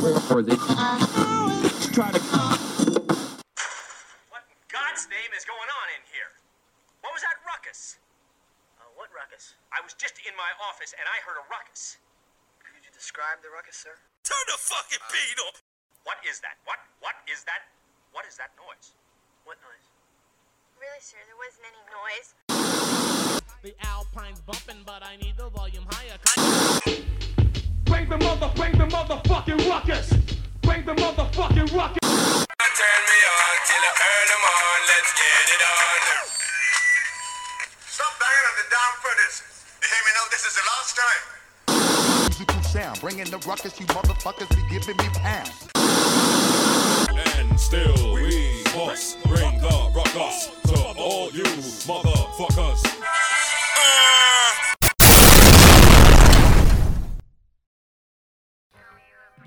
Or they try to. What in God's name is going on in here? What was that ruckus? Uh, what ruckus? I was just in my office and I heard a ruckus. Could you describe the ruckus, sir? Turn the fucking beat up! What is that? What? What is that? What is that noise? What noise? Really, sir, there wasn't any noise. The Alpine's bumping, but I need the volume higher. Bring the mother, bring the motherfucking ruckus. Bring the motherfucking ruckus. Turn me on till I earn them on. Let's get it on. Stop banging on the damn furnace. You hear me now? This is the last time. musical sound. Bringing the ruckus, you motherfuckers be giving me pounds. And still we must bring the ruckus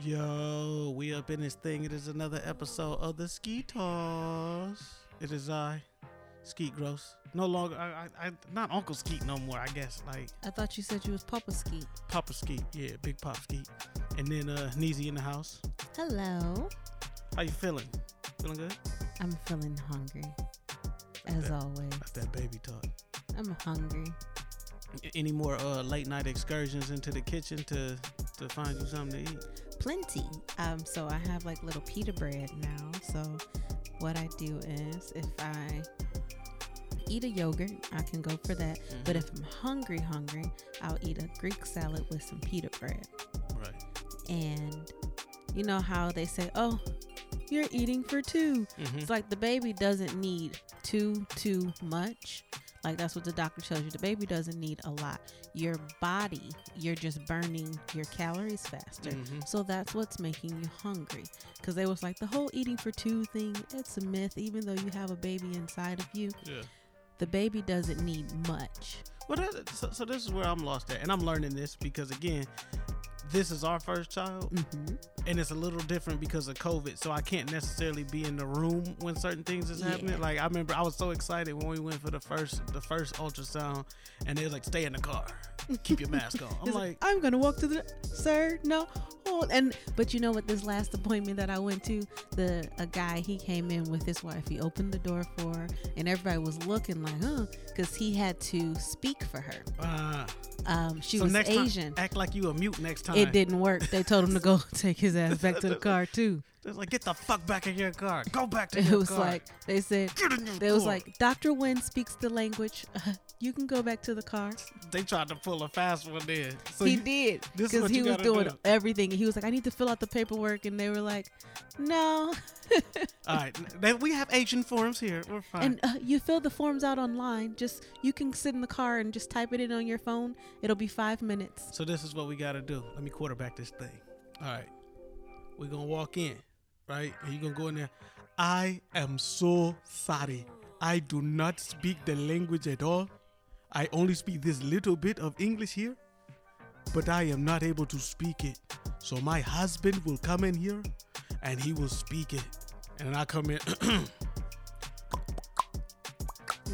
Yo, we up in this thing. It is another episode of the Skeet Toss. It is I, Skeet Gross. No longer, I, I, I, not Uncle Skeet no more. I guess like I thought you said you was Papa Skeet. Papa Skeet. Yeah, Big Pop Skeet. And then uh, Neezy in the house. Hello. How you feeling? Feeling good? I'm feeling hungry. As that- always. That's that baby talk. I'm hungry. Any more uh, late night excursions into the kitchen to to find you something to eat? Plenty. Um, so I have like little pita bread now. So what I do is if I eat a yogurt, I can go for that. But if I'm hungry, hungry, I'll eat a Greek salad with some pita bread. Right. And you know how they say, "Oh, you're eating for 2 Mhm. It's like the baby doesn't need too too much. Like that's what the doctor tells you. The baby doesn't need a lot. Your body, you're just burning your calories faster. Mhm. So that's what's making you hungry. Because they was like the whole eating for two thing. It's a myth. Even though you have a baby inside of you, Yeah. the baby doesn't need much. Well, that, so, so this is where I'm lost at, and I'm learning this because again, this is our first child, Mm-hmm. and it's a little different because of COVID. So I can't necessarily be in the room when certain things is happening. Yeah. Like I remember, I was so excited when we went for the first the first ultrasound, and they was like, "Stay in the car, keep your mask on." I'm He's like, I'm gonna walk to the sir. No, hold. And but you know what? This last appointment that I went to, the a guy he came in with his wife. He opened the door for her, and everybody was looking like, huh, because he had to speak for her. uh, Um, she so was Asian. time, act like you a mute next time. It didn't work. They told him to go take his ass back to the car too. It's like, get the fuck back in your car. Go back to It your was like they said. In They was like, Doctor Wynn speaks the language. you can go back to the car. they tried to pull a fast one there. So he you- did this is because he was doing do. everything. He was like, I need to fill out the paperwork, and they were like, No. All right, then we have Asian forms here. We're fine. And uh, you fill the forms out online. Just you can sit in the car and just type it in on your phone. It'll be five minutes. So this is what we gotta do. Let me quarterback this thing. All right, we're gonna walk in, right? And you're gonna go in there. I am so sorry. I do not speak the language at all. I only speak this little bit of English here, but I am not able to speak it. So my husband will come in here, and he will speak it. And I come in.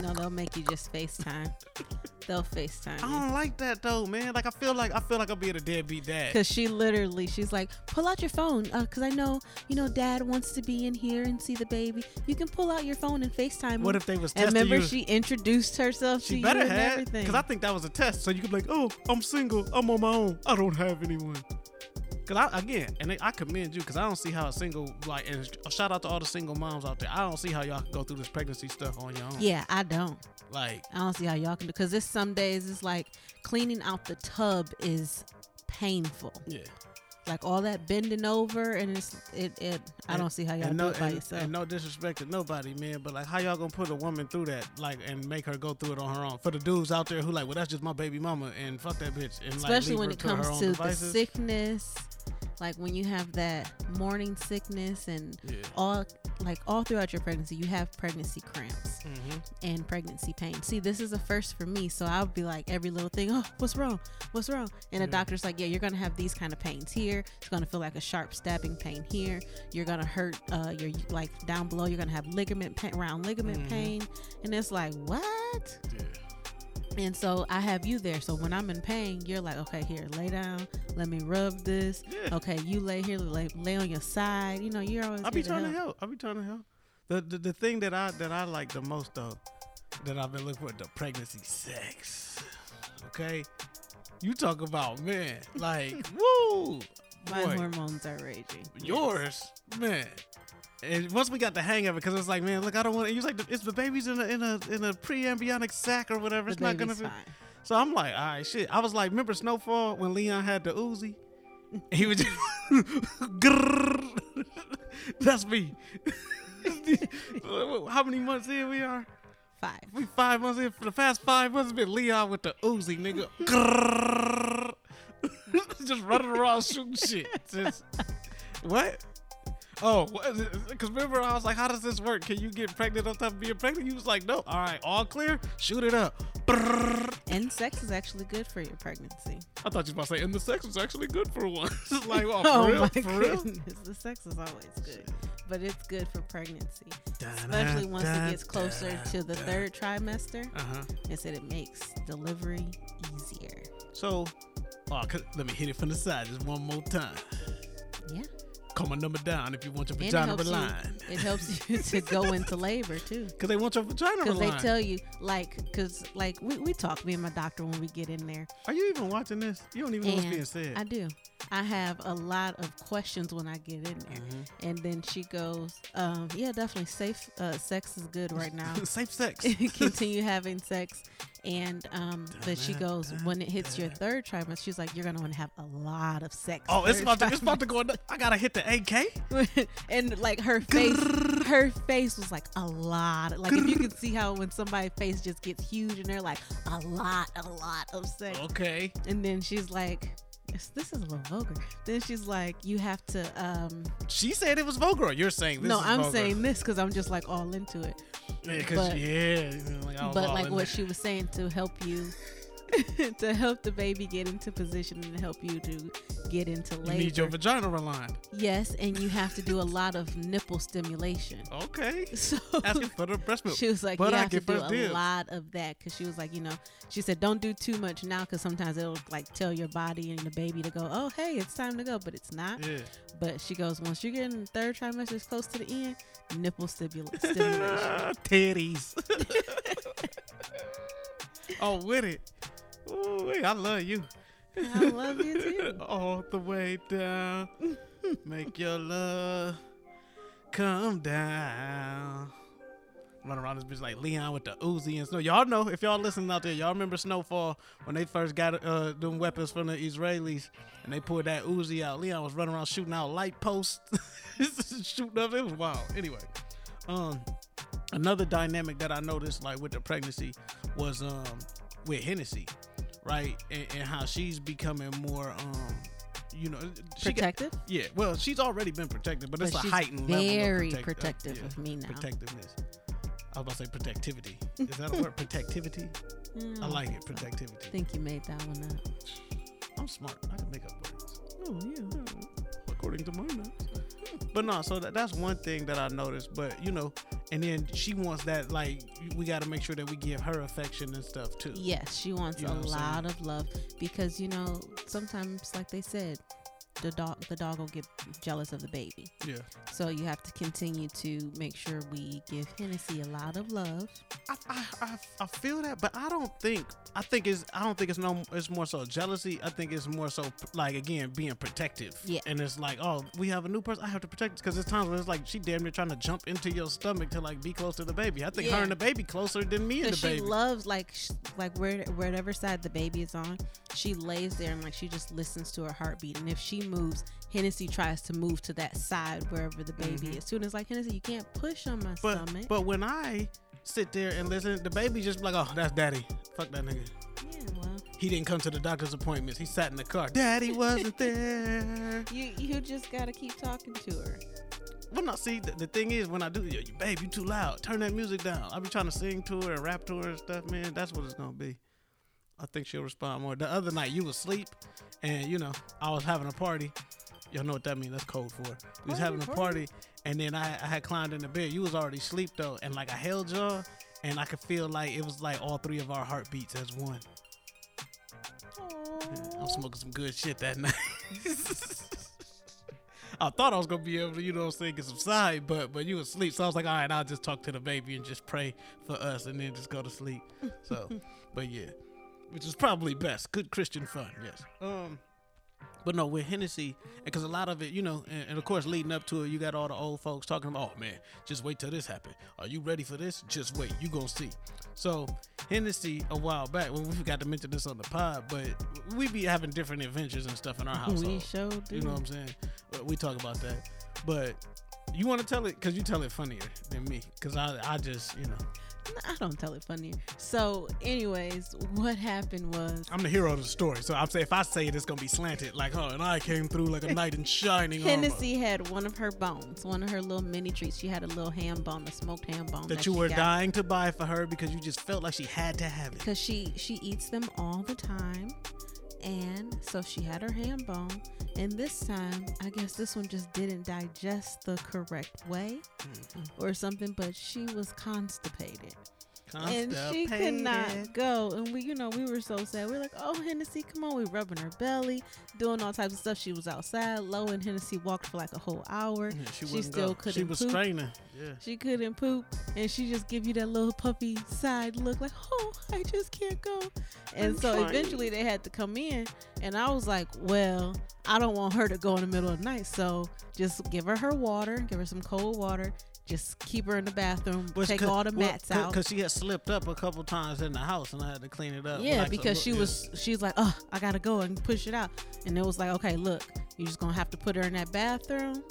No, they'll make you just FaceTime. they'll FaceTime I don't like that though, man. Like I feel like I feel like I'm being a deadbeat dad. Cause she literally, she's like, pull out your phone, uh, cause I know, you know, Dad wants to be in here and see the baby. You can pull out your phone and Facetime. What him." if they was And remember, you? she introduced herself to She you better and have, everything. because I think that was a test. So you could be like, "Oh, I'm single. I'm on my own. I don't have anyone." Because I again, and I commend you because I don't see how a single like, and shout out to all the single moms out there. I don't see how y'all can go through this pregnancy stuff on your own. yeah, I don't. Like, I don't see how y'all can do. Cause this some days it's like cleaning out the tub is painful. yeah. Like all that bending over and it's it. it I don't see how y'all and do no, it by and, yourself. and no disrespect to nobody, man, but like, how y'all gonna put a woman through that, like, and make her go through it on her own? For the dudes out there who like, well, that's just my baby mama, and fuck that bitch, and like, especially leave when it comes own to the sickness like when you have that morning sickness and Yeah. all like all throughout your pregnancy you have pregnancy cramps Mm-hmm. and pregnancy pain see this is a first for me so i would be like every little thing oh what's wrong what's wrong and the doctor's like yeah you're gonna have these kind of pains here it's gonna feel like a sharp stabbing pain here you're gonna hurt uh your like down below you're gonna have ligament pain around ligament Mhm. pain and it's like what Yeah. And so I have you there. So when I'm in pain, you're like, okay, here, lay down. Let me rub this. Yeah. Okay, you lay here, lay, lay on your side. You know, you're always. I'll be trying to help. I'll be trying to help. The, the the thing that I that I like the most though, that I've been looking for the pregnancy sex. Okay, you talk about man, like woo, My boy, hormones are raging. yours, man. And once we got the hang of it, because it was like, man, look, I don't want. to It's like it's the baby's in a in a in a pre-embryonic sac or whatever. The it's not gonna be. fine. So I'm like, all right, shit. I was like, remember Snowfall when Leon had the Uzi? He was just. That's me. How many months in we are? Five. We five months in. For the past five months, it's been Leon with the Uzi, nigga. Just running around shooting shit. Just, what? Oh, because remember I was like, how does this work? Can you get pregnant on top of being pregnant? You was like, no. All right, all clear. Shoot it up. And sex is actually good for your pregnancy. I thought you were about to say, and the sex is actually good for one. It's like, oh, for oh real? my For real? goodness, the sex is always good, but it's good for pregnancy, especially once it gets closer to the third trimester. Uh-huh. It said it makes delivery easier. So, oh, let me hit it from the side just one more time. Yeah. Call my number down if you want your And it vagina you, aligned. it helps you to go into labor too. Because they want your vagina Because they tell you, like, because like we, we talk, me and my doctor when we get in there. Are you even watching this? You don't even know what's being said. I do. I have a lot of questions when I get in there, Mm-hmm. and then she goes, um, "Yeah, definitely. Safe uh, sex is good right now. Safe sex. Continue having sex." And um, but she goes, when it hits your third trimester, she's like, "You're gonna want to have a lot of sex." Oh, it's about to, it's about to go. I gotta hit the AK. and like her face, her face was like a lot. Like if you can see how when somebody's face just gets huge and they're like a lot, a lot of sex. Okay. And then she's like, this, this is a little vulgar. Then she's like, you have to. um She said it was vulgar. You're saying this No, I'm vulgar. saying this because I'm just like all into it. Yeah, 'cause- but- yeah, like I was but like what there. she was saying to help you. to help the baby get into position and help you to get into You labor. need your vagina aligned. yes, and you have to do a lot of nipple stimulation. Okay. So Asking for the breast milk. She was like, but you I have to do a dibs. lot of that because she was like, you know, she said, don't do too much now because sometimes it'll like tell your body and the baby to go, oh, hey, it's time to go, but it's not. Yeah. But she goes, once you're getting third trimester is close to the end, nipple stimula- stimulation. Titties. oh, with it. Ooh, wait, I love you. I love you too. All the way down. Make your love come down. Run around this bitch like Leon with the Uzi and snow. Y'all know if y'all listening out there, y'all remember Snowfall when they first got uh, them weapons from the Israelis and they pulled that Uzi out. Leon was running around shooting out light posts, shooting up. It was wild. Anyway, um, another dynamic that I noticed like with the pregnancy was um with Hennessy, right, and, and how she's becoming more um. You know, she got- Protective? yeah, well, she's already been protected, but, But it's a heightened very level of protect- uh, protective yeah, of me now. Protectiveness. I was about to say protectivity. Is that a word? Protectivity. I like it. Protectivity. I think you made that one up. I'm smart. I can make up words. Oh yeah, according to my notes. But no, so that, that's one thing that I noticed. But you know, and then she wants that like we got to make sure that we give her affection and stuff too. Yes, she wants You know a lot of love because you know sometimes, like they said, the dog the dog will get jealous of the baby. Yeah. So you have to continue to make sure we give Hennessy a lot of love. I, I, I, I feel that, but I don't think I think it's I don't think it's no it's more so jealousy. I think it's more so like again being protective. Yeah. And it's like, oh, we have a new person. I have to protect because there's times when it's like she damn near trying to jump into your stomach to like be close to the baby. I think her and the baby closer than me and the Because she baby. loves like sh- like where wherever side the baby is on, she lays there and like she just listens to her heartbeat. And if she moves, Hennessy tries to move to that side wherever the baby Mhm. is. Soon as like Hennessy, you can't push on my but stomach. but when I sit there and listen, the baby just like, oh, that's daddy. Fuck that nigga. yeah, well, He didn't come to the doctor's appointments. He sat in the car. Daddy wasn't there. you you just gotta keep talking to her. Well, no, see, the, the thing is, when I do, yo, you- babe, you too loud. Turn that music down. I'll be trying to sing to her and rap to her and stuff, man. That's what it's gonna be. I think she'll respond more. The other night, you was asleep, and you know, I was having a party. Y'all know what that means? That's code for. We was having a party, and then I, I had climbed in the bed. You was already asleep though, and like I held y'all, and I could feel like it was like all three of our heartbeats as one. I'm smoking some good shit that night. I thought I was gonna be able to, you know what I'm saying, get some side, but but you was asleep. So I was like, all right, I'll just talk to the baby and just pray for us and then just go to sleep. So but yeah. Which is probably best. Good Christian fun, yes. Um but no, with Hennessy, because a lot of it, you know, and, and of course, leading up to it, you got all the old folks talking about, oh man, just wait till this happen. Are you ready for this? Just wait, you gonna see. So Hennessy, a while back, well, we forgot to mention this on the pod, but we be having different adventures and stuff in our household. We sure do. You know what I'm saying? We talk about that, but you want to tell it because you tell it funnier than me, because I, I just, you know, I don't tell it funnier. So, anyways, what happened was I'm the hero of the story. So I'm saying if I say it, it's gonna be slanted, like, oh, and I came through like a knight in shining armor. Had one of her bones, one of her little mini treats. She had a little ham bone, a smoked ham bone that you were dying to buy for her because you just felt like she had to have it. because she she eats them all the time and so she had her ham bone and this time i guess this one just didn't digest the correct way Mm-hmm. or something but she was constipated and she could not go and we you know we were so sad We are like oh hennessy come on We're rubbing her belly doing all types of stuff she was outside low and hennessy walked for like a whole hour Yeah, she, she still go. couldn't She was poop. straining. Yeah. She couldn't poop, and she just give you that little puppy side look, like, "Oh, I just can't go." And I'm so trying. eventually they had to come in, and I was like, "Well, I don't want her to go in the middle of the night, so just give her her water, give her some cold water, just keep her in the bathroom, take all the mats out." because she had slipped up a couple times in the house and I had to clean it up. Yeah, Like, because look, she yeah. was she's like, oh, I gotta go and push it out, and it was like, okay, look, you're just gonna have to put her in that bathroom,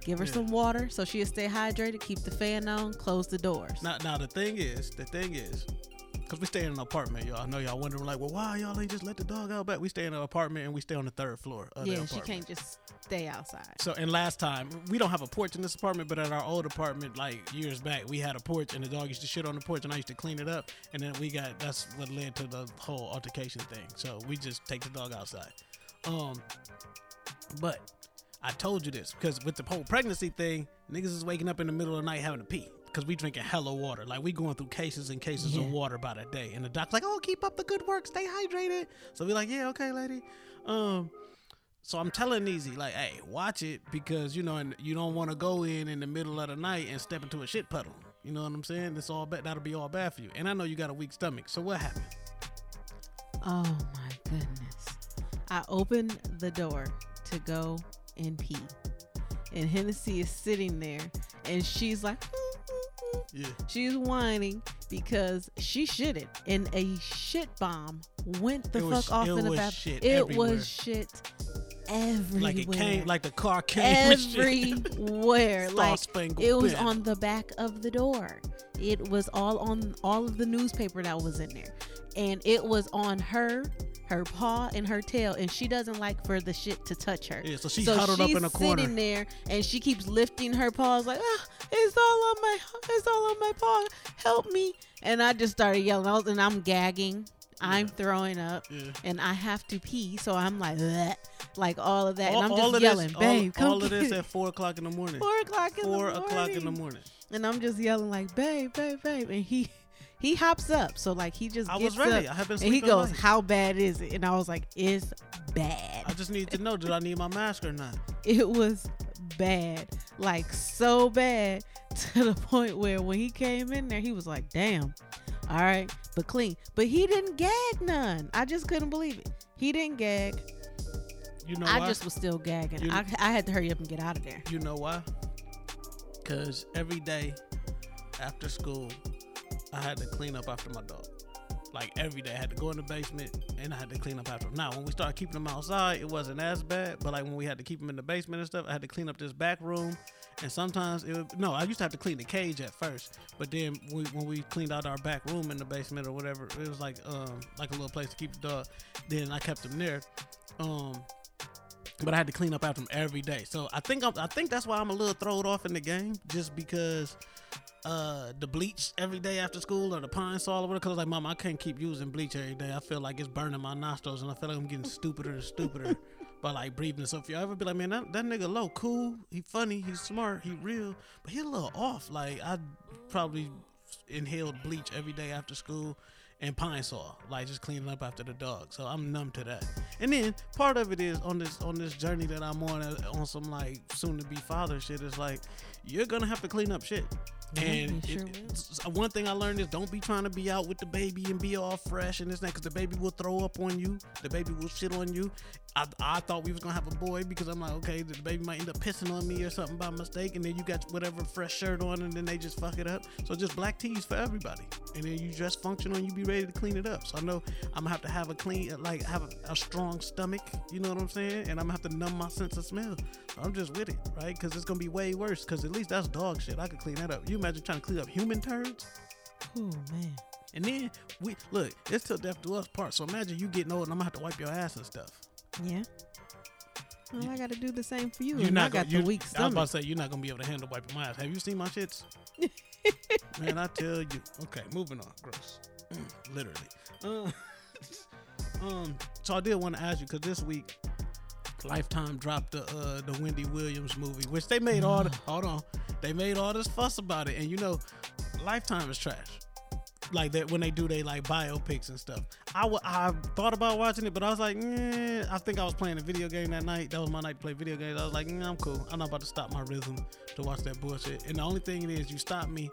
give her Yeah. some water so she'll stay hydrated, keep the fan on, close the doors. Now, now the thing is, the thing is, because we stay in an apartment, y'all. I know y'all wondering like, well, why y'all ain't just let the dog out back? We stay in an apartment and we stay on the third floor of yeah, she can't just stay outside. So and last time we don't have a porch in this apartment, but at our old apartment, like years back, we had a porch and the dog used to shit on the porch and I used to clean it up. And then we got that's what led to the whole altercation thing. So we just take the dog outside. Um, but I told you this because with the whole pregnancy thing, niggas is waking up in the middle of the night having to pee because we drinking hella water. Like we going through cases and cases Yeah. of water by the day. And the doc's like, "Oh, keep up the good work, stay hydrated." So we like, "Yeah, okay, lady." Um, so I'm telling Easy, like, hey, watch it because you know, and you don't want to go in in the middle of the night and step into a shit puddle. You know what I'm saying? It's all bad. That'll be all bad for you. And I know you got a weak stomach. So what happened? Oh my goodness. I opened the door to go and pee. And Hennessy is sitting there and she's like, Yeah. she's whining because she shitted and a shit bomb went the It fuck was- off in the bathroom. It everywhere. was shit everywhere. Like it came, like the car came. everywhere. like it was on the back of the door. It was all on all of the newspaper that was in there, and it was on her, her paw, and her tail. And she doesn't like for the shit to touch her. Yeah, so she's huddled up in a corner. sitting there, and she keeps lifting her paws like, ah, it's all on my, it's all on my paw. Help me! And I just started yelling. I was, and I'm gagging. I'm throwing up, Yeah. and I have to pee, so I'm like, "Bleh," like all of that, and I'm all just yelling, this, babe, all, come all of this at four o'clock in the morning. four o'clock in Four the morning. o'clock in the morning. And I'm just yelling like, babe, babe, babe. And he he hops up. So like he just I gets was ready. up I have been and he goes, late. How bad is it? And I was like, It's bad. I just need to know, did I need my mask or not? It was bad. Like so bad to the point where when he came in there, he was like, Damn. All right, but clean. But he didn't gag none. I just couldn't believe it. He didn't gag. You know I why? just was still gagging. You- I, I had to hurry up and get out of there. You know why? Cause every day after school, I had to clean up after my dog. Like every day, I had to go in the basement and I had to clean up after him. Now, when we started keeping them outside, it wasn't as bad. But like when we had to keep them in the basement and stuff, I had to clean up this back room. And sometimes it would, no, I used to have to clean the cage at first. But then we, when we cleaned out our back room in the basement or whatever, it was like um like a little place to keep the dog. Then I kept him there. Um, but I had to clean up after him every day. So I think I'm, I think that's why I'm a little thrown off in the game, just because uh the bleach every day after school or the Pine-Sol or whatever. Cause like, mom, I can't keep using bleach every day. I feel like it's burning my nostrils, and I feel like I'm getting stupider and stupider by like breathing. So if you ever be like, man, that, that nigga low, cool, he funny, he's smart, he real, but he a little off. Like I probably inhaled bleach every day after school and Pine-Sol, like just cleaning up after the dog. So I'm numb to that. And then part of it is on this on this journey that I'm on uh, on some like soon to be father shit It's like you're gonna have to clean up shit. And sure it- s- uh, one thing I learned is don't be trying to be out with the baby and be all fresh and this and that because the baby will throw up on you. The baby will shit on you. I, I thought we was gonna have a boy because I'm like, okay, the baby might end up pissing on me or something by mistake, and then you got whatever fresh shirt on, and then they just fuck it up. So just black tees for everybody, and then you dress functional, and you be ready to clean it up. So I know I'm gonna have to have a clean, uh, like have a, a strong stomach. You know what I'm saying? And I'm gonna have to numb my sense of smell. So I'm just with it, right? Because it's gonna be way worse. Because at least that's dog shit. I could clean that up. You imagine trying to clean up human turds? Oh man. And then we look, it's till death do us part. So imagine you getting old and I'm gonna have to wipe your ass and stuff. Yeah. Well, I got to do the same for you. You're and I not got gonna, the weak I was stomach. about to say you're not gonna be able to handle wiping my ass. Have you seen my shits? Man, I tell you. Okay, moving on. Gross. Mm, literally. Uh, um. So I did want to ask you because this week, Lifetime dropped the uh, the Wendy Williams movie, which they made all. The, hold on, they made all this fuss about it, and you know, Lifetime is trash. Like that when they do they like biopics and stuff. I I thought about watching it, but I was like, eh, I think I was playing a video game that night. That was my night to play video games. I was like, mm, I'm cool. I'm not about to stop my rhythm to watch that bullshit. And the only thing it is, you stop me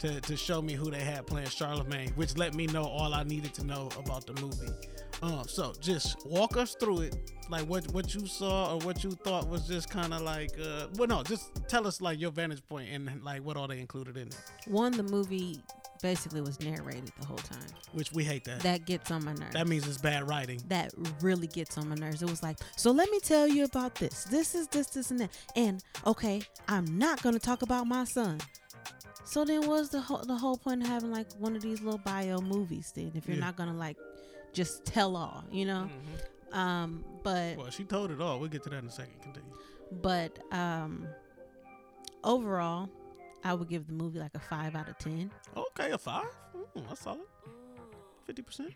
to, to show me who they had playing Charlemagne, which let me know all I needed to know about the movie. Um, so just walk us through it, like what what you saw or what you thought was just kind of like, uh, well, no, just tell us like your vantage point and like what all they included in it, One, the movie basically was narrated the whole time. which we hate that. That gets on my nerves. That means it's bad writing. that really gets on my nerves. It was like, so let me tell you about this. This is this, this, and that. And okay, I'm not gonna talk about my son. So then, what's the whole the whole point of having like one of these little bio movies? Then, if you're Yeah. not gonna like just tell all, you know. Um, but Well, she told it all. We'll get to that in a second. Continue. but um, overall, I would give the movie like a five out of ten. Okay, a five. Mm, that's solid. Fifty percent.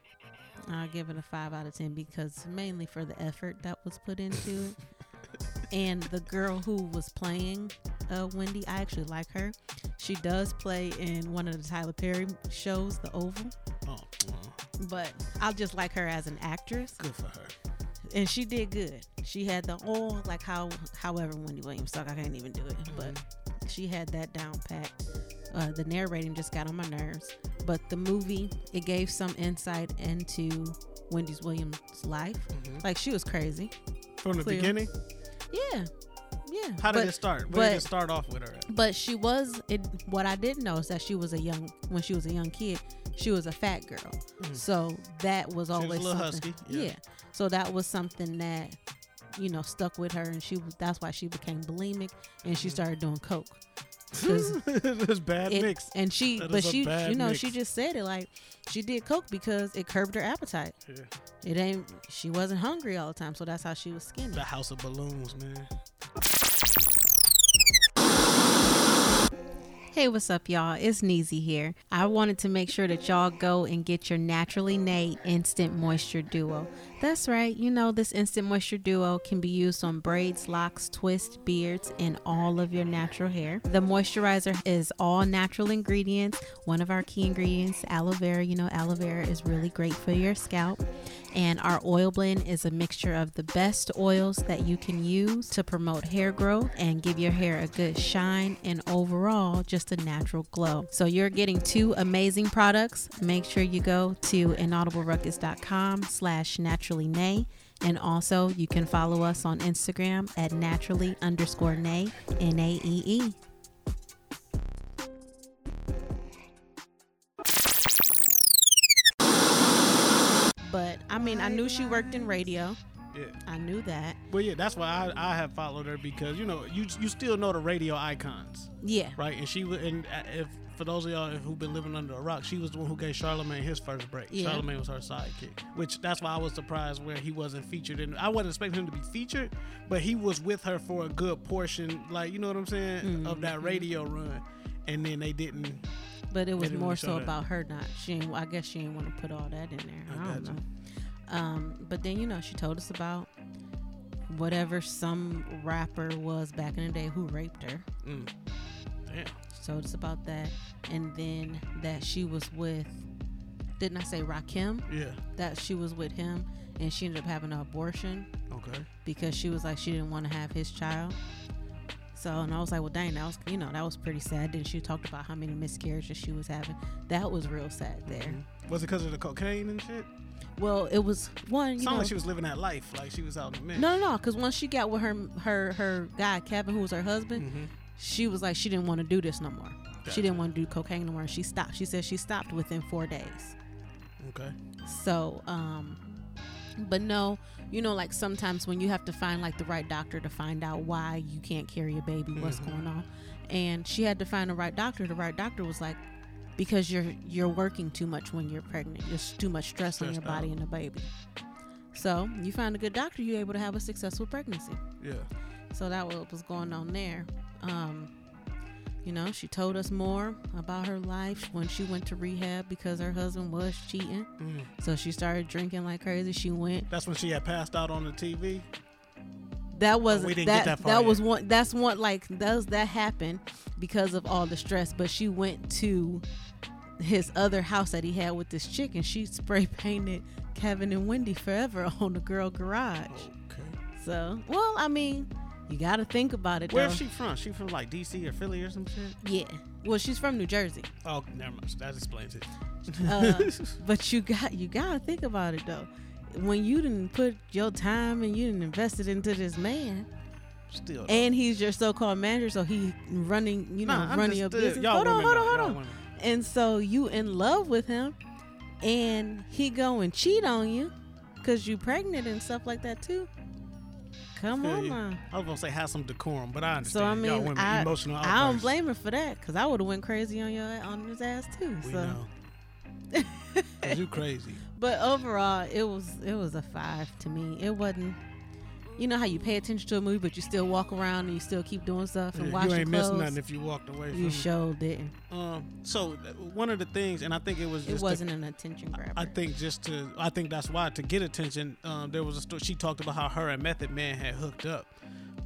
I'll give it a five out of ten because mainly for the effort that was put into it. and the girl who was playing uh, Wendy, I actually like her. She does play in one of the Tyler Perry shows, The Oval. Oh, well, But I just like her as an actress, good for her. and she did good. She had the all like how, however Wendy Williams talk, I can't even do it, but she had that down pat. Uh, the narrating just got on my nerves, but the movie it gave some insight into Wendy's Williams' life. Like she was crazy. From the Clear. beginning, Yeah, yeah. how did But- it start? Where did but- it start off with her? At? But she was it. What I didn't know is that she was a young when she was a young kid. She was a fat girl, hmm. so that was was a always little something. husky, yeah. so that was something that you know stuck with her, and she that's why she became bulimic and she hmm. started doing coke. It's bad it- mix. and she, That but she, you know, mix. she just said it like she did coke because it curbed her appetite. Yeah. It ain't. She wasn't hungry all the time, so that's how she was skinny. The House of Balloons, man. Hey, what's up, y'all? It's Neezy here. I wanted to make sure that y'all go and get your Naturally Naee Instant Moisture Duo. That's right, you know, this Instant Moisture Duo can be used on braids, locks, twists, beards, and all of your natural hair. The moisturizer is all natural ingredients. One of our key ingredients, aloe vera. You know, aloe vera is really great for your scalp. And our oil blend is a mixture of the best oils that you can use to promote hair growth and give your hair a good shine and overall just a natural glow. So you're getting two amazing products. Make sure you go to inaudibleruckus.com slash naturally nay. And also you can follow us on Instagram at naturally underscore nay, N-A-E-E. Mean, I knew she worked in radio. Yeah. I knew that. Well, yeah, that's why I, I have followed her because you know you you still know the radio icons, Yeah. right? And she and uh, if for those of y'all who've been living under a rock, she was the one who gave Charlemagne his first break. Yeah. Charlemagne was her sidekick, which that's why I was surprised where he wasn't featured. And I wasn't expecting him to be featured, but he was with her for a good portion, like you know what I'm saying, of that radio run. And then they didn't. But it was more so about her not. She, ain't, I guess she didn't want to put all that in there. I, I don't know. Um, but then you know she told us about whatever some rapper was back in the day who raped her. Mm. Damn. She told us about that, and then that she was with. Didn't I say Rakim? Yeah. That she was with him, and she ended up having an abortion Okay. because she was like she didn't want to have his child. So and I was like, well, dang, that was you know that was pretty sad. Then she talked about how many miscarriages she was having. That was real sad there. Was it because of the cocaine and shit? Well, it was one. You Sounded know, like she was living that life, like she was out in the mix. no, no, no. Because once she got with her her her guy Kevin, who was her husband, Mhm. she was like she didn't want to do this no more. Gotcha. She didn't want to do cocaine no more. She stopped. She said she stopped within four days. Okay. So, um, but no, you know, like sometimes when you have to find like the right doctor to find out why you can't carry a baby, what's Mhm. going on, and she had to find the right doctor. The right doctor was like, because you're you're working too much when you're pregnant. There's too much stress on your body out. and the baby. So you find a good doctor, you're able to have a successful pregnancy. Yeah. So that what was going on there. Um, you know, she told us more about her life when she went to rehab because her husband was cheating. Mm. So she started drinking like crazy. She went. That's when she had passed out on the TV. That was we didn't that get that that, far was one. That's one like does that happen because of all the stress. But she went to his other house that he had with this chick, and she spray painted Kevin and Wendy forever on the girl garage. Okay. So, well, I mean, you got to think about it. Where's she from? She from like DC or Philly or some shit? Yeah. Well, she's from New Jersey. Oh, never mind. That explains it. Uh, but you got you gotta think about it though. When you didn't put your time and you didn't invest it into this man, Still. and he's your so-called manager, so he running you know Nah, running your still- business. y'all hold on, hold on, hold on. And so you in love with him, and he go and cheat on you because you pregnant and stuff like that too. Come on now. I was gonna say have some decorum, but I understand. So I y'all mean, women I, emotional I don't blame her for that because I would have went crazy on your on his ass too. We so. know. 'Cause you crazy. But overall, it was it was a five to me. It wasn't. You know how you pay attention to a movie, but you still walk around and you still keep doing stuff and Yeah, wash you ain't missing nothing if you walked away from you sure didn't. Um, so one of the things, and I think it was just It wasn't an attention grabber. I think just to, I think that's why to get attention. Um, there was a story. She talked about how her and Method Man had hooked up.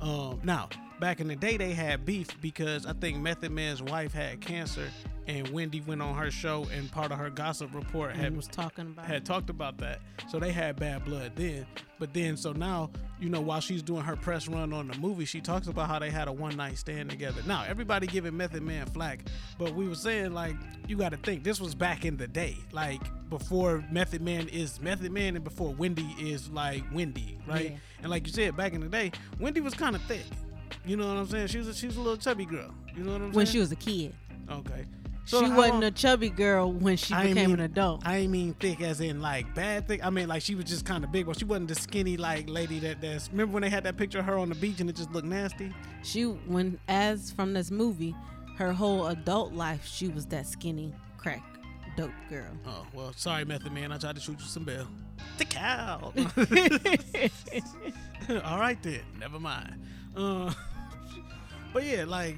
Um, now back in the day, they had beef because I think Method Man's wife had cancer, and Wendy went on her show, and part of her gossip report and had mhm. was talking about. had talked about that. So they had bad blood then. But then, so now, you know, while she's doing her press run on the movie, she talks about how they had a one night stand together. Now, everybody giving Method Man flack, but we were saying, like, you got to think, this was back in the day, like, before Method Man is Method Man and before Wendy is like Wendy, right? Yeah. And like you said, back in the day, Wendy was kind of thick. You know what I'm saying? She was a, she was a little chubby girl. You know what I'm when saying? When she was a kid. okay. She wasn't a chubby girl when she I became mean- an adult. I ain't mean thick as in like bad thick. I mean like she was just kind of big, but she wasn't the skinny like lady that that's. Remember when they had that picture of her on the beach and it just looked nasty? She when as from this movie, her whole adult life she was that skinny crack dope girl. Oh well, sorry, Method Man. I tried to shoot you some bell. The cow. All right then, never mind. Uh, but yeah, like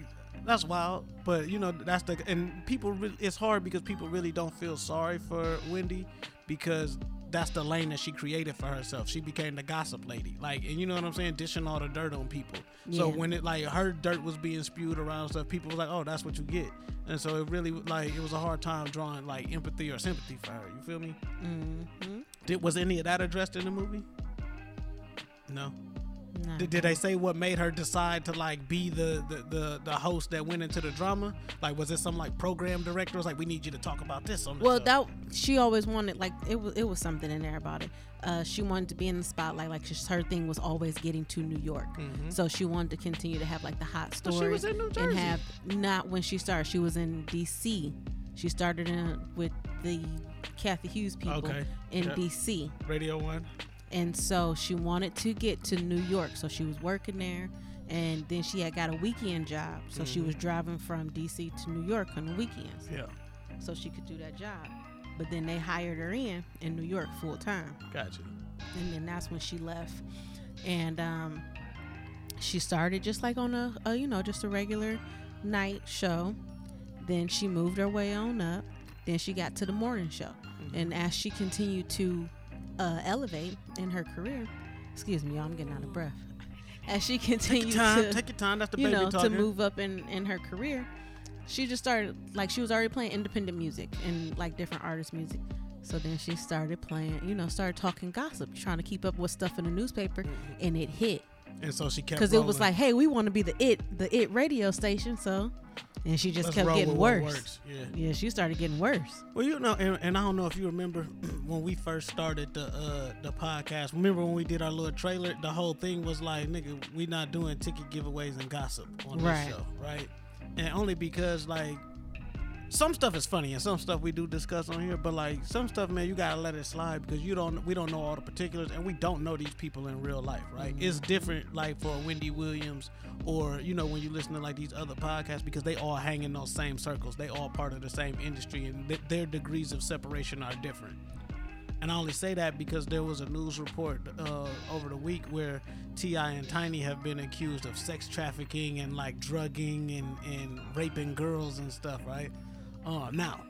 that's wild. But you know that's the and people. Really, it's hard because people really don't feel sorry for Wendy because that's the lane that she created for herself. She became the gossip lady, like, and you know what I'm saying, dishing all the dirt on people. So when it like her dirt was being spewed around stuff, people was like, oh, that's what you get. And so it really like it was a hard time drawing like empathy or sympathy for her. You feel me? Mm-hmm. Did was any of that addressed in the movie? No. Nah. Did, did they say what made her decide to like be the, the the the host that went into the drama? Like was it some like program director was like we need you to talk about this on Well, show? that she always wanted like it was it was something in there about it. Uh, she wanted to be in the spotlight. Like just her thing was always getting to New York, so she wanted to continue to have like the hot Mm-hmm. But stories she was in New and have not when she started. She was in D.C. She started in with the Cathy Hughes people Okay. in Yep. D.C. Radio One. And so she wanted to get to New York. So she was working there, and then she had got a weekend job. So she Mhm. was driving from D.C. to New York on the weekends Yeah, so she could do that job. But then they hired her in in New York full time, gotcha. and then that's when she left. And um, she started just like on a, a you know just a regular night show. Then she moved her way on up. Then she got to the morning show, and as she continued to uh, elevate in her career, excuse me, y'all, I'm getting out of breath. As she your time. to take your time. That's the you baby know, talking. to move up in in her career. she just started like she was already playing independent music and like different artists' music. So then she started playing, you know, started talking gossip, trying to keep up with stuff in the newspaper, and it hit And so she kept because it was like, hey, we want to be the it, the it radio station. So, and she just Let's kept getting worse. Yeah. yeah, she started getting worse. Well, you know, and, and I don't know if you remember when we first started the uh, the podcast. Remember when we did our little trailer? The whole thing was like, nigga, we not doing ticket giveaways and gossip on this show, right? And only because like some stuff is funny and some stuff we do discuss on here, but like some stuff, man, you gotta let it slide because you don't we don't know all the particulars and we don't know these people in real life, right? It's different like for Wendy Williams or you know when you listen to like these other podcasts because they all hang in those same circles, they all part of the same industry and th- their degrees of separation are different. And I only say that because there was a news report uh, over the week where T.I. and Tiny have been accused of sex trafficking and like drugging and, and raping girls and stuff, right? Uh, now,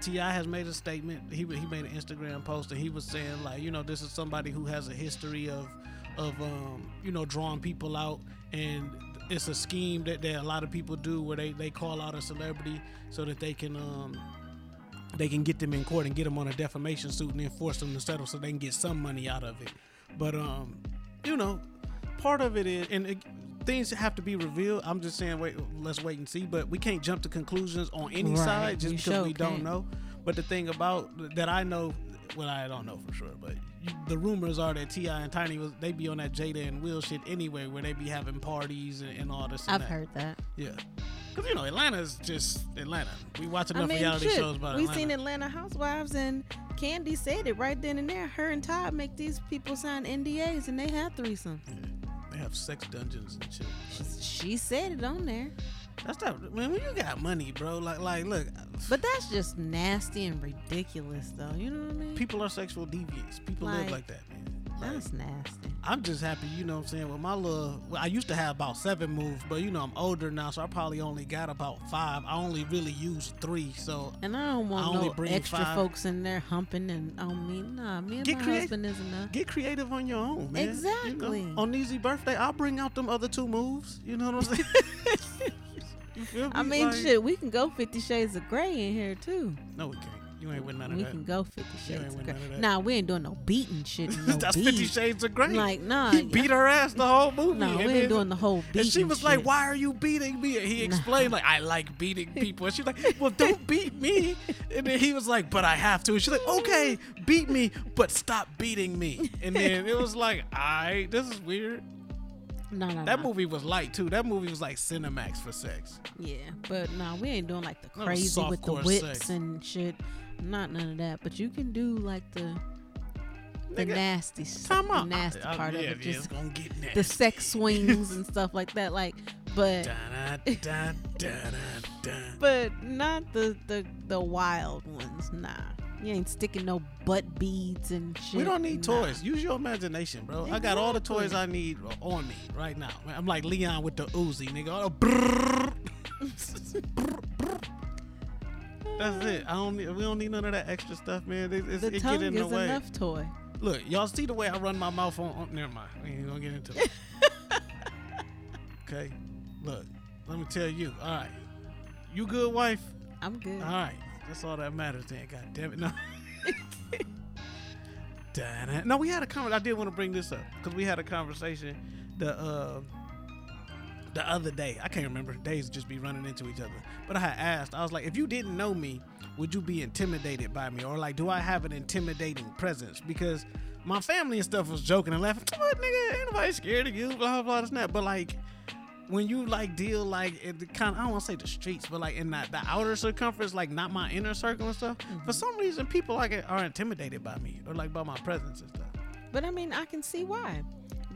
T.I. has made a statement. He, he made an Instagram post and he was saying, like, you know, this is somebody who has a history of, of um, you know, drawing people out. And it's a scheme that, that a lot of people do where they, they call out a celebrity so that they can. Um, they can get them in court and get them on a defamation suit and then force them to settle so they can get some money out of it. But um, you know, part of it is and it, things have to be revealed. I'm just saying, wait, let's wait and see. But we can't jump to conclusions on any Right, side just you because sure we don't can't. know. But the thing about that I know, well, I don't know for sure, but the rumors are that T.I. and Tiny was they be on that Jada and Will shit anyway, where they be having parties and, and all this. and I've that. heard that. Yeah. Cause you know Atlanta's just Atlanta. We watch enough I mean, reality shit, shows about we Atlanta. seen Atlanta Housewives and Kandi said it right then and there. Her and Todd make these people sign NDAs and they have threesomes. They have sex dungeons and shit. She said it on there. That's that man. When you got money, bro, like like look, But that's just nasty and ridiculous, though. You know what I mean? people are sexual deviants. People live Like, like that. Like, That's nasty. I'm just happy, you know what I'm saying. With my little, well, I used to have about seven moves, but you know I'm older now, so I probably only got about five. I only really use three, so And I don't I want only no bring extra five. folks in there humping and on me. Nah, me and Get my husband is enough. get creative on your own, man. You know? Exactly. On Easy birthday, I'll bring out them other two moves. You know what I'm saying? you feel me? I mean, Like- shit, we can go Fifty Shades of Grey in here too. No, we can't. You ain't with none of We that. can go Fifty Shades of Grey. Nah, we ain't doing no beating shit. No That's beat. Fifty Shades of Grey. Like, nah, he beat her ass the whole movie. No, and we ain't doing the whole beating. And she was like, "Why are you beating me?" And he explained, like, "I like beating people." And she's like, "Well, don't beat me." And then he was like, "But I have to." And she's like, "Okay, beat me, but stop beating me." And then it was like, "All right, this is weird." No, no, That no. movie was light too. That movie was like Cinemax for sex. Yeah, but nah, we ain't doing like the crazy with the whips sex. and shit. Not none of that. But you can do like the the Nigga, nasty, s- Time the nasty I- I- part yeah, of it. yeah, it's Just gonna get nasty. the sex swings and stuff like that. Like, but but not the the the wild ones. Nah, you ain't sticking no butt beads and shit. We don't need nah. toys. Use your imagination, bro. I got all the toys Exactly. I need on me right now. I'm like Leon with the Uzi, nigga. Oh, That's it. I don't. Need, we don't need none of that extra stuff, man. It, it's, The it tongue get in the is way. enough toy. Look, y'all see the way I run my mouth on. on never mind. We ain't gonna get into it. okay. Look, let me tell you. All right. You good, wife? I'm good. All right. That's all that matters then. God damn it. No. No, we had a conversation. I did want to bring this up because we had a conversation the uh, the other day. I can't remember. Days just be running into each other. But I had asked. I was like, if you didn't know me, would you be intimidated by me, or like, do I have an intimidating presence? Because my family and stuff was joking and laughing. What nigga? Ain't nobody scared of you? Blah blah blah. This and that. But like. When you like deal like in the kind, of, I don't want to say the streets, but like in that the outer circumference, like not my inner circle and stuff. Mm-hmm. For some reason, people like it are intimidated by me or like by my presence and stuff. But I mean, I can see why.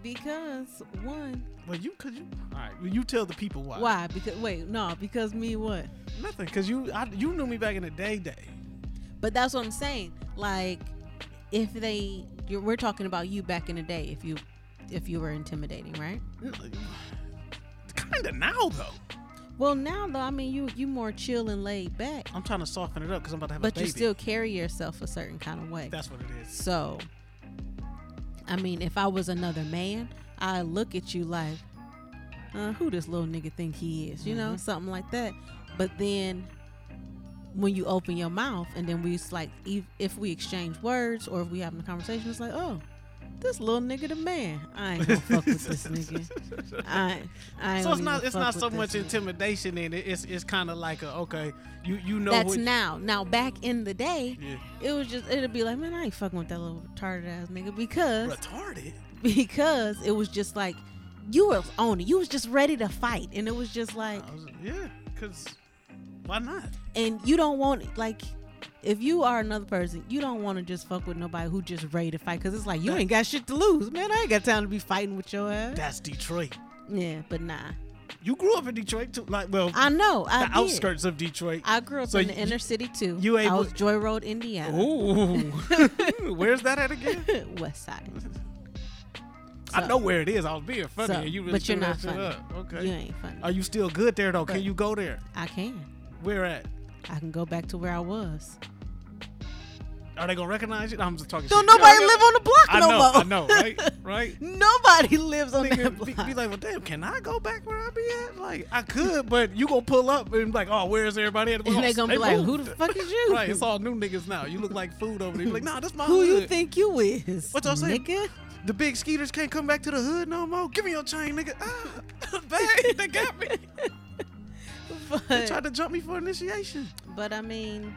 Because one, Well, you could you all right? Well, you tell the people why. why? Because wait, no, because me what? Nothing, cause you I, you knew me back in the day day. But that's what I'm saying. Like, if they, you're, we're talking about you back in the day. If you, if you were intimidating, right? Kind of now though. Well, now though, I mean, you you more chill and laid back, I'm trying to soften it up because I'm about to have but a baby. But you still carry yourself a certain kind of way. That's what it is. So, I mean, if I was another man, I look at you like, uh, who this little nigga think he is, you know, Mhm. something like that. But then when you open your mouth and then we s- like if, if we exchange words or if we having a conversation, it's like, oh, this little nigga the man. I ain't gonna fuck with this nigga. I, I so it's not it's not so much nigga. intimidation in it. It's it's kind of like a okay, you you know That's now. Now back in the day, Yeah. it was just it'd be like, man, I ain't fucking with that little retarded ass nigga because retarded. because it was just like you were on it. You was just ready to fight, and it was just like, Yeah, because why not? and you don't want like. If you are another person, you don't want to just fuck with nobody who just ready to fight because it's like you ain't got shit to lose, man. I ain't got time to be fighting with your ass. That's Detroit. Yeah, but nah. You grew up in Detroit too, like well, I know. I the did. outskirts of Detroit. I grew up So in the you- inner city too. you I able- was Joy Road, Indiana. Ooh, where's that at again? West Side. I know where it is. I was being funny, So- and you really but you're threw not that shit funny. up. Okay, You ain't funny. Are you still good there though? Can But- you go there? I can. Where at? I can go back to where I was. Are they gonna recognize you? I'm just talking. Don't shit. nobody live on the block I no know, more. I know, right? Right. Nobody lives on Nigga, that be, block. be like, well, damn, can I go back where I be at? Like, I could, but you gonna pull up and be like, oh, where's everybody at? And they gonna be like, who the fuck is you? Right, it's all new niggas now. You look like food over there. Like, nah, this my Who you think you is? What y'all say? nigga? The big skeeters can't come back to the hood no more. Give me your chain, nigga. Ah, bang, they got me. They tried to jump me for initiation. but I mean,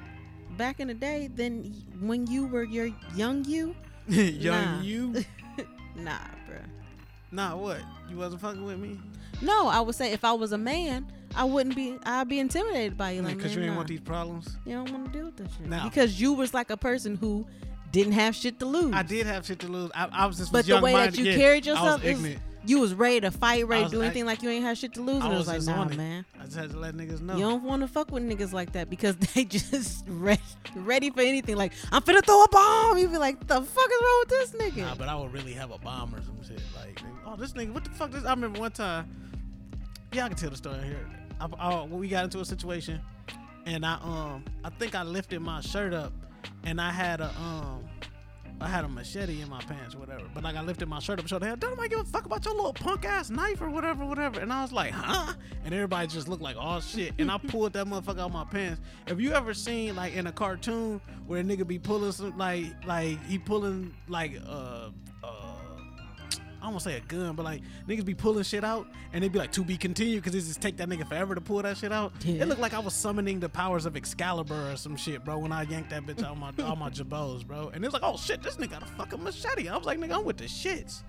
back in the day, then when you were your young you, Young Nah. you. nah, bruh. Nah, what? You wasn't fucking with me? No, I would say if I was a man, I wouldn't be. I'd be intimidated by you. Like, Because you ain't nah. want these problems. You don't want to deal with that shit. Now- because you was like a person who didn't have shit to lose. I did have shit to lose. I, I was just But was the way that you Yeah, carried yourself, is, ignorant. You was ready to fight, ready to do anything act- like you ain't had shit to lose. I And it was was like, nah, man. I just had to let niggas know. You don't want to fuck with niggas like that because they just ready, ready for anything. Like, I'm finna throw a bomb. You be like, the fuck is wrong with this nigga? Nah, but I would really have a bomb or some shit. Like, oh, this nigga, what the fuck? This? I remember one time. Yeah, I can tell the story here. I, I, we got into a situation, and I um, I think I lifted my shirt up, and I had a um, I had a machete in my pants whatever. But like I lifted my shirt up, showed hell, don't nobody give a fuck about your little punk ass knife or whatever, whatever. And I was like, huh? And everybody just looked like, oh shit. And I pulled that motherfucker out my pants. Have you ever seen like in a cartoon where a nigga be pulling some like like he pulling like uh I don't want to say a gun, but like niggas be pulling shit out and they'd be like to be continued because it just take that nigga forever to pull that shit out. Yeah. It looked like I was summoning the powers of Excalibur or some shit, bro, when I yanked that bitch out my all my jabos, bro. And it's like, oh shit, this nigga got a fucking machete. I was like, nigga, I'm with the shits.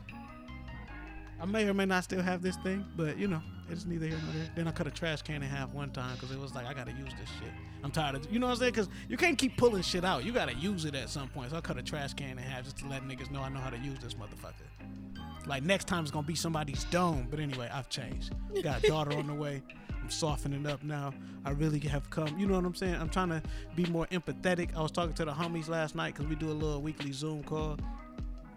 I may or may not still have this thing, but you know, it's neither here nor there. Then I cut a trash can in half one time because it was like I gotta use this shit. I'm tired of, you know what I'm saying? Because you can't keep pulling shit out. You gotta use it at some point. So I cut a trash can in half just to let niggas know I know how to use this motherfucker. Like next time it's gonna be somebody's dome. But anyway, I've changed. Got a daughter on the way. I'm softening up now. I really have come. You know what I'm saying? I'm trying to be more empathetic. I was talking to the homies last night because we do a little weekly Zoom call,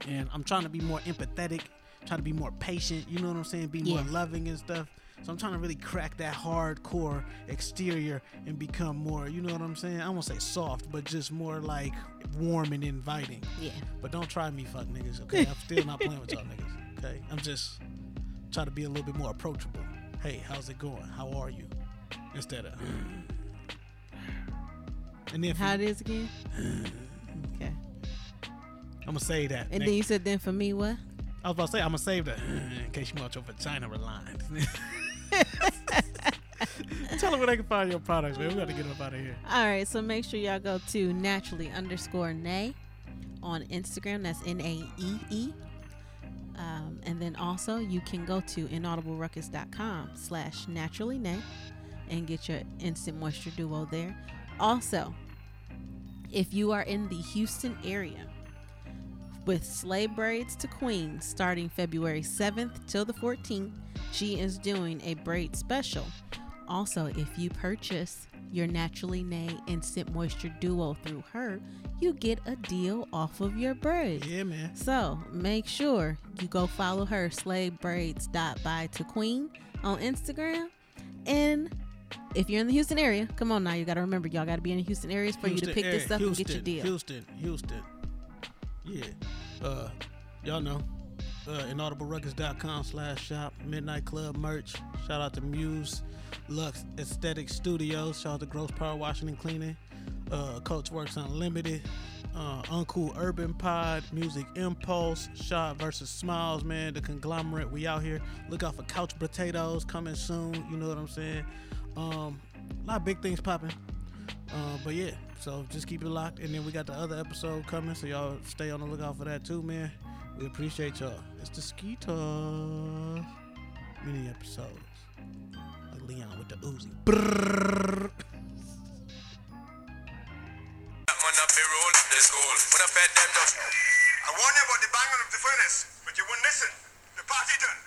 and I'm trying to be more empathetic. Trying to be more patient. You know what I'm saying? Be more Yeah. loving and stuff. So I'm trying to really crack that hardcore exterior and become more, you know what I'm saying? I won't say soft, but just more like warm and inviting. Yeah. But don't try me, fuck niggas, okay? I'm still not playing with y'all niggas, okay? I'm just trying to be a little bit more approachable. Hey, how's it going? How are you? Instead of. And then How it is again? okay. I'm gonna say that. And then you said, then for me, what? I was about to say I'm gonna save that in case you want your vagina relined. Tell them where they can find your products, man. We got to get up out of here. All right, so make sure y'all go to naturally underscore naee on Instagram. That's N A E E. Um, and then also you can go to inaudibleruckus.com slash naturally naee and get your instant moisture duo there. Also, if you are in the Houston area with Slave Braids to Queen starting February 7th till the 14th, she is doing a braid special. Also, if you purchase your Naturally Naee Instant Moisture Duo through her, you get a deal off of your braids. Yeah, man. So make sure you go follow her, Slave Braids by to Queen on Instagram. And if you're in the Houston area, come on now, you got to remember, y'all got to be in the Houston areas for you to Houston pick this up Houston, and get your deal. Houston, Houston. Yeah. Uh, y'all know. Uh, inaudibleruckus.com slash shop. Midnight Club merch. Shout out to Muse Lux Aesthetic Studios. Shout out to Gross Power Washing and Cleaning. Uh, Coach Works Unlimited. Uh, Uncool Urban Pod, Music Impulse, Shot versus Smiles, man, the conglomerate. We out here. Look out for Couch Potatoes coming soon. You know what I'm saying? Um, a lot of big things popping. Uh, but yeah, so just keep it locked. And then we got the other episode coming, so y'all stay on the lookout for that too, man. We appreciate y'all. It's the Ski mini episodes. Like Leon with the Uzi. The the. When I fed them just. I warned you about the banging of the furnace, but you wouldn't listen. The party done.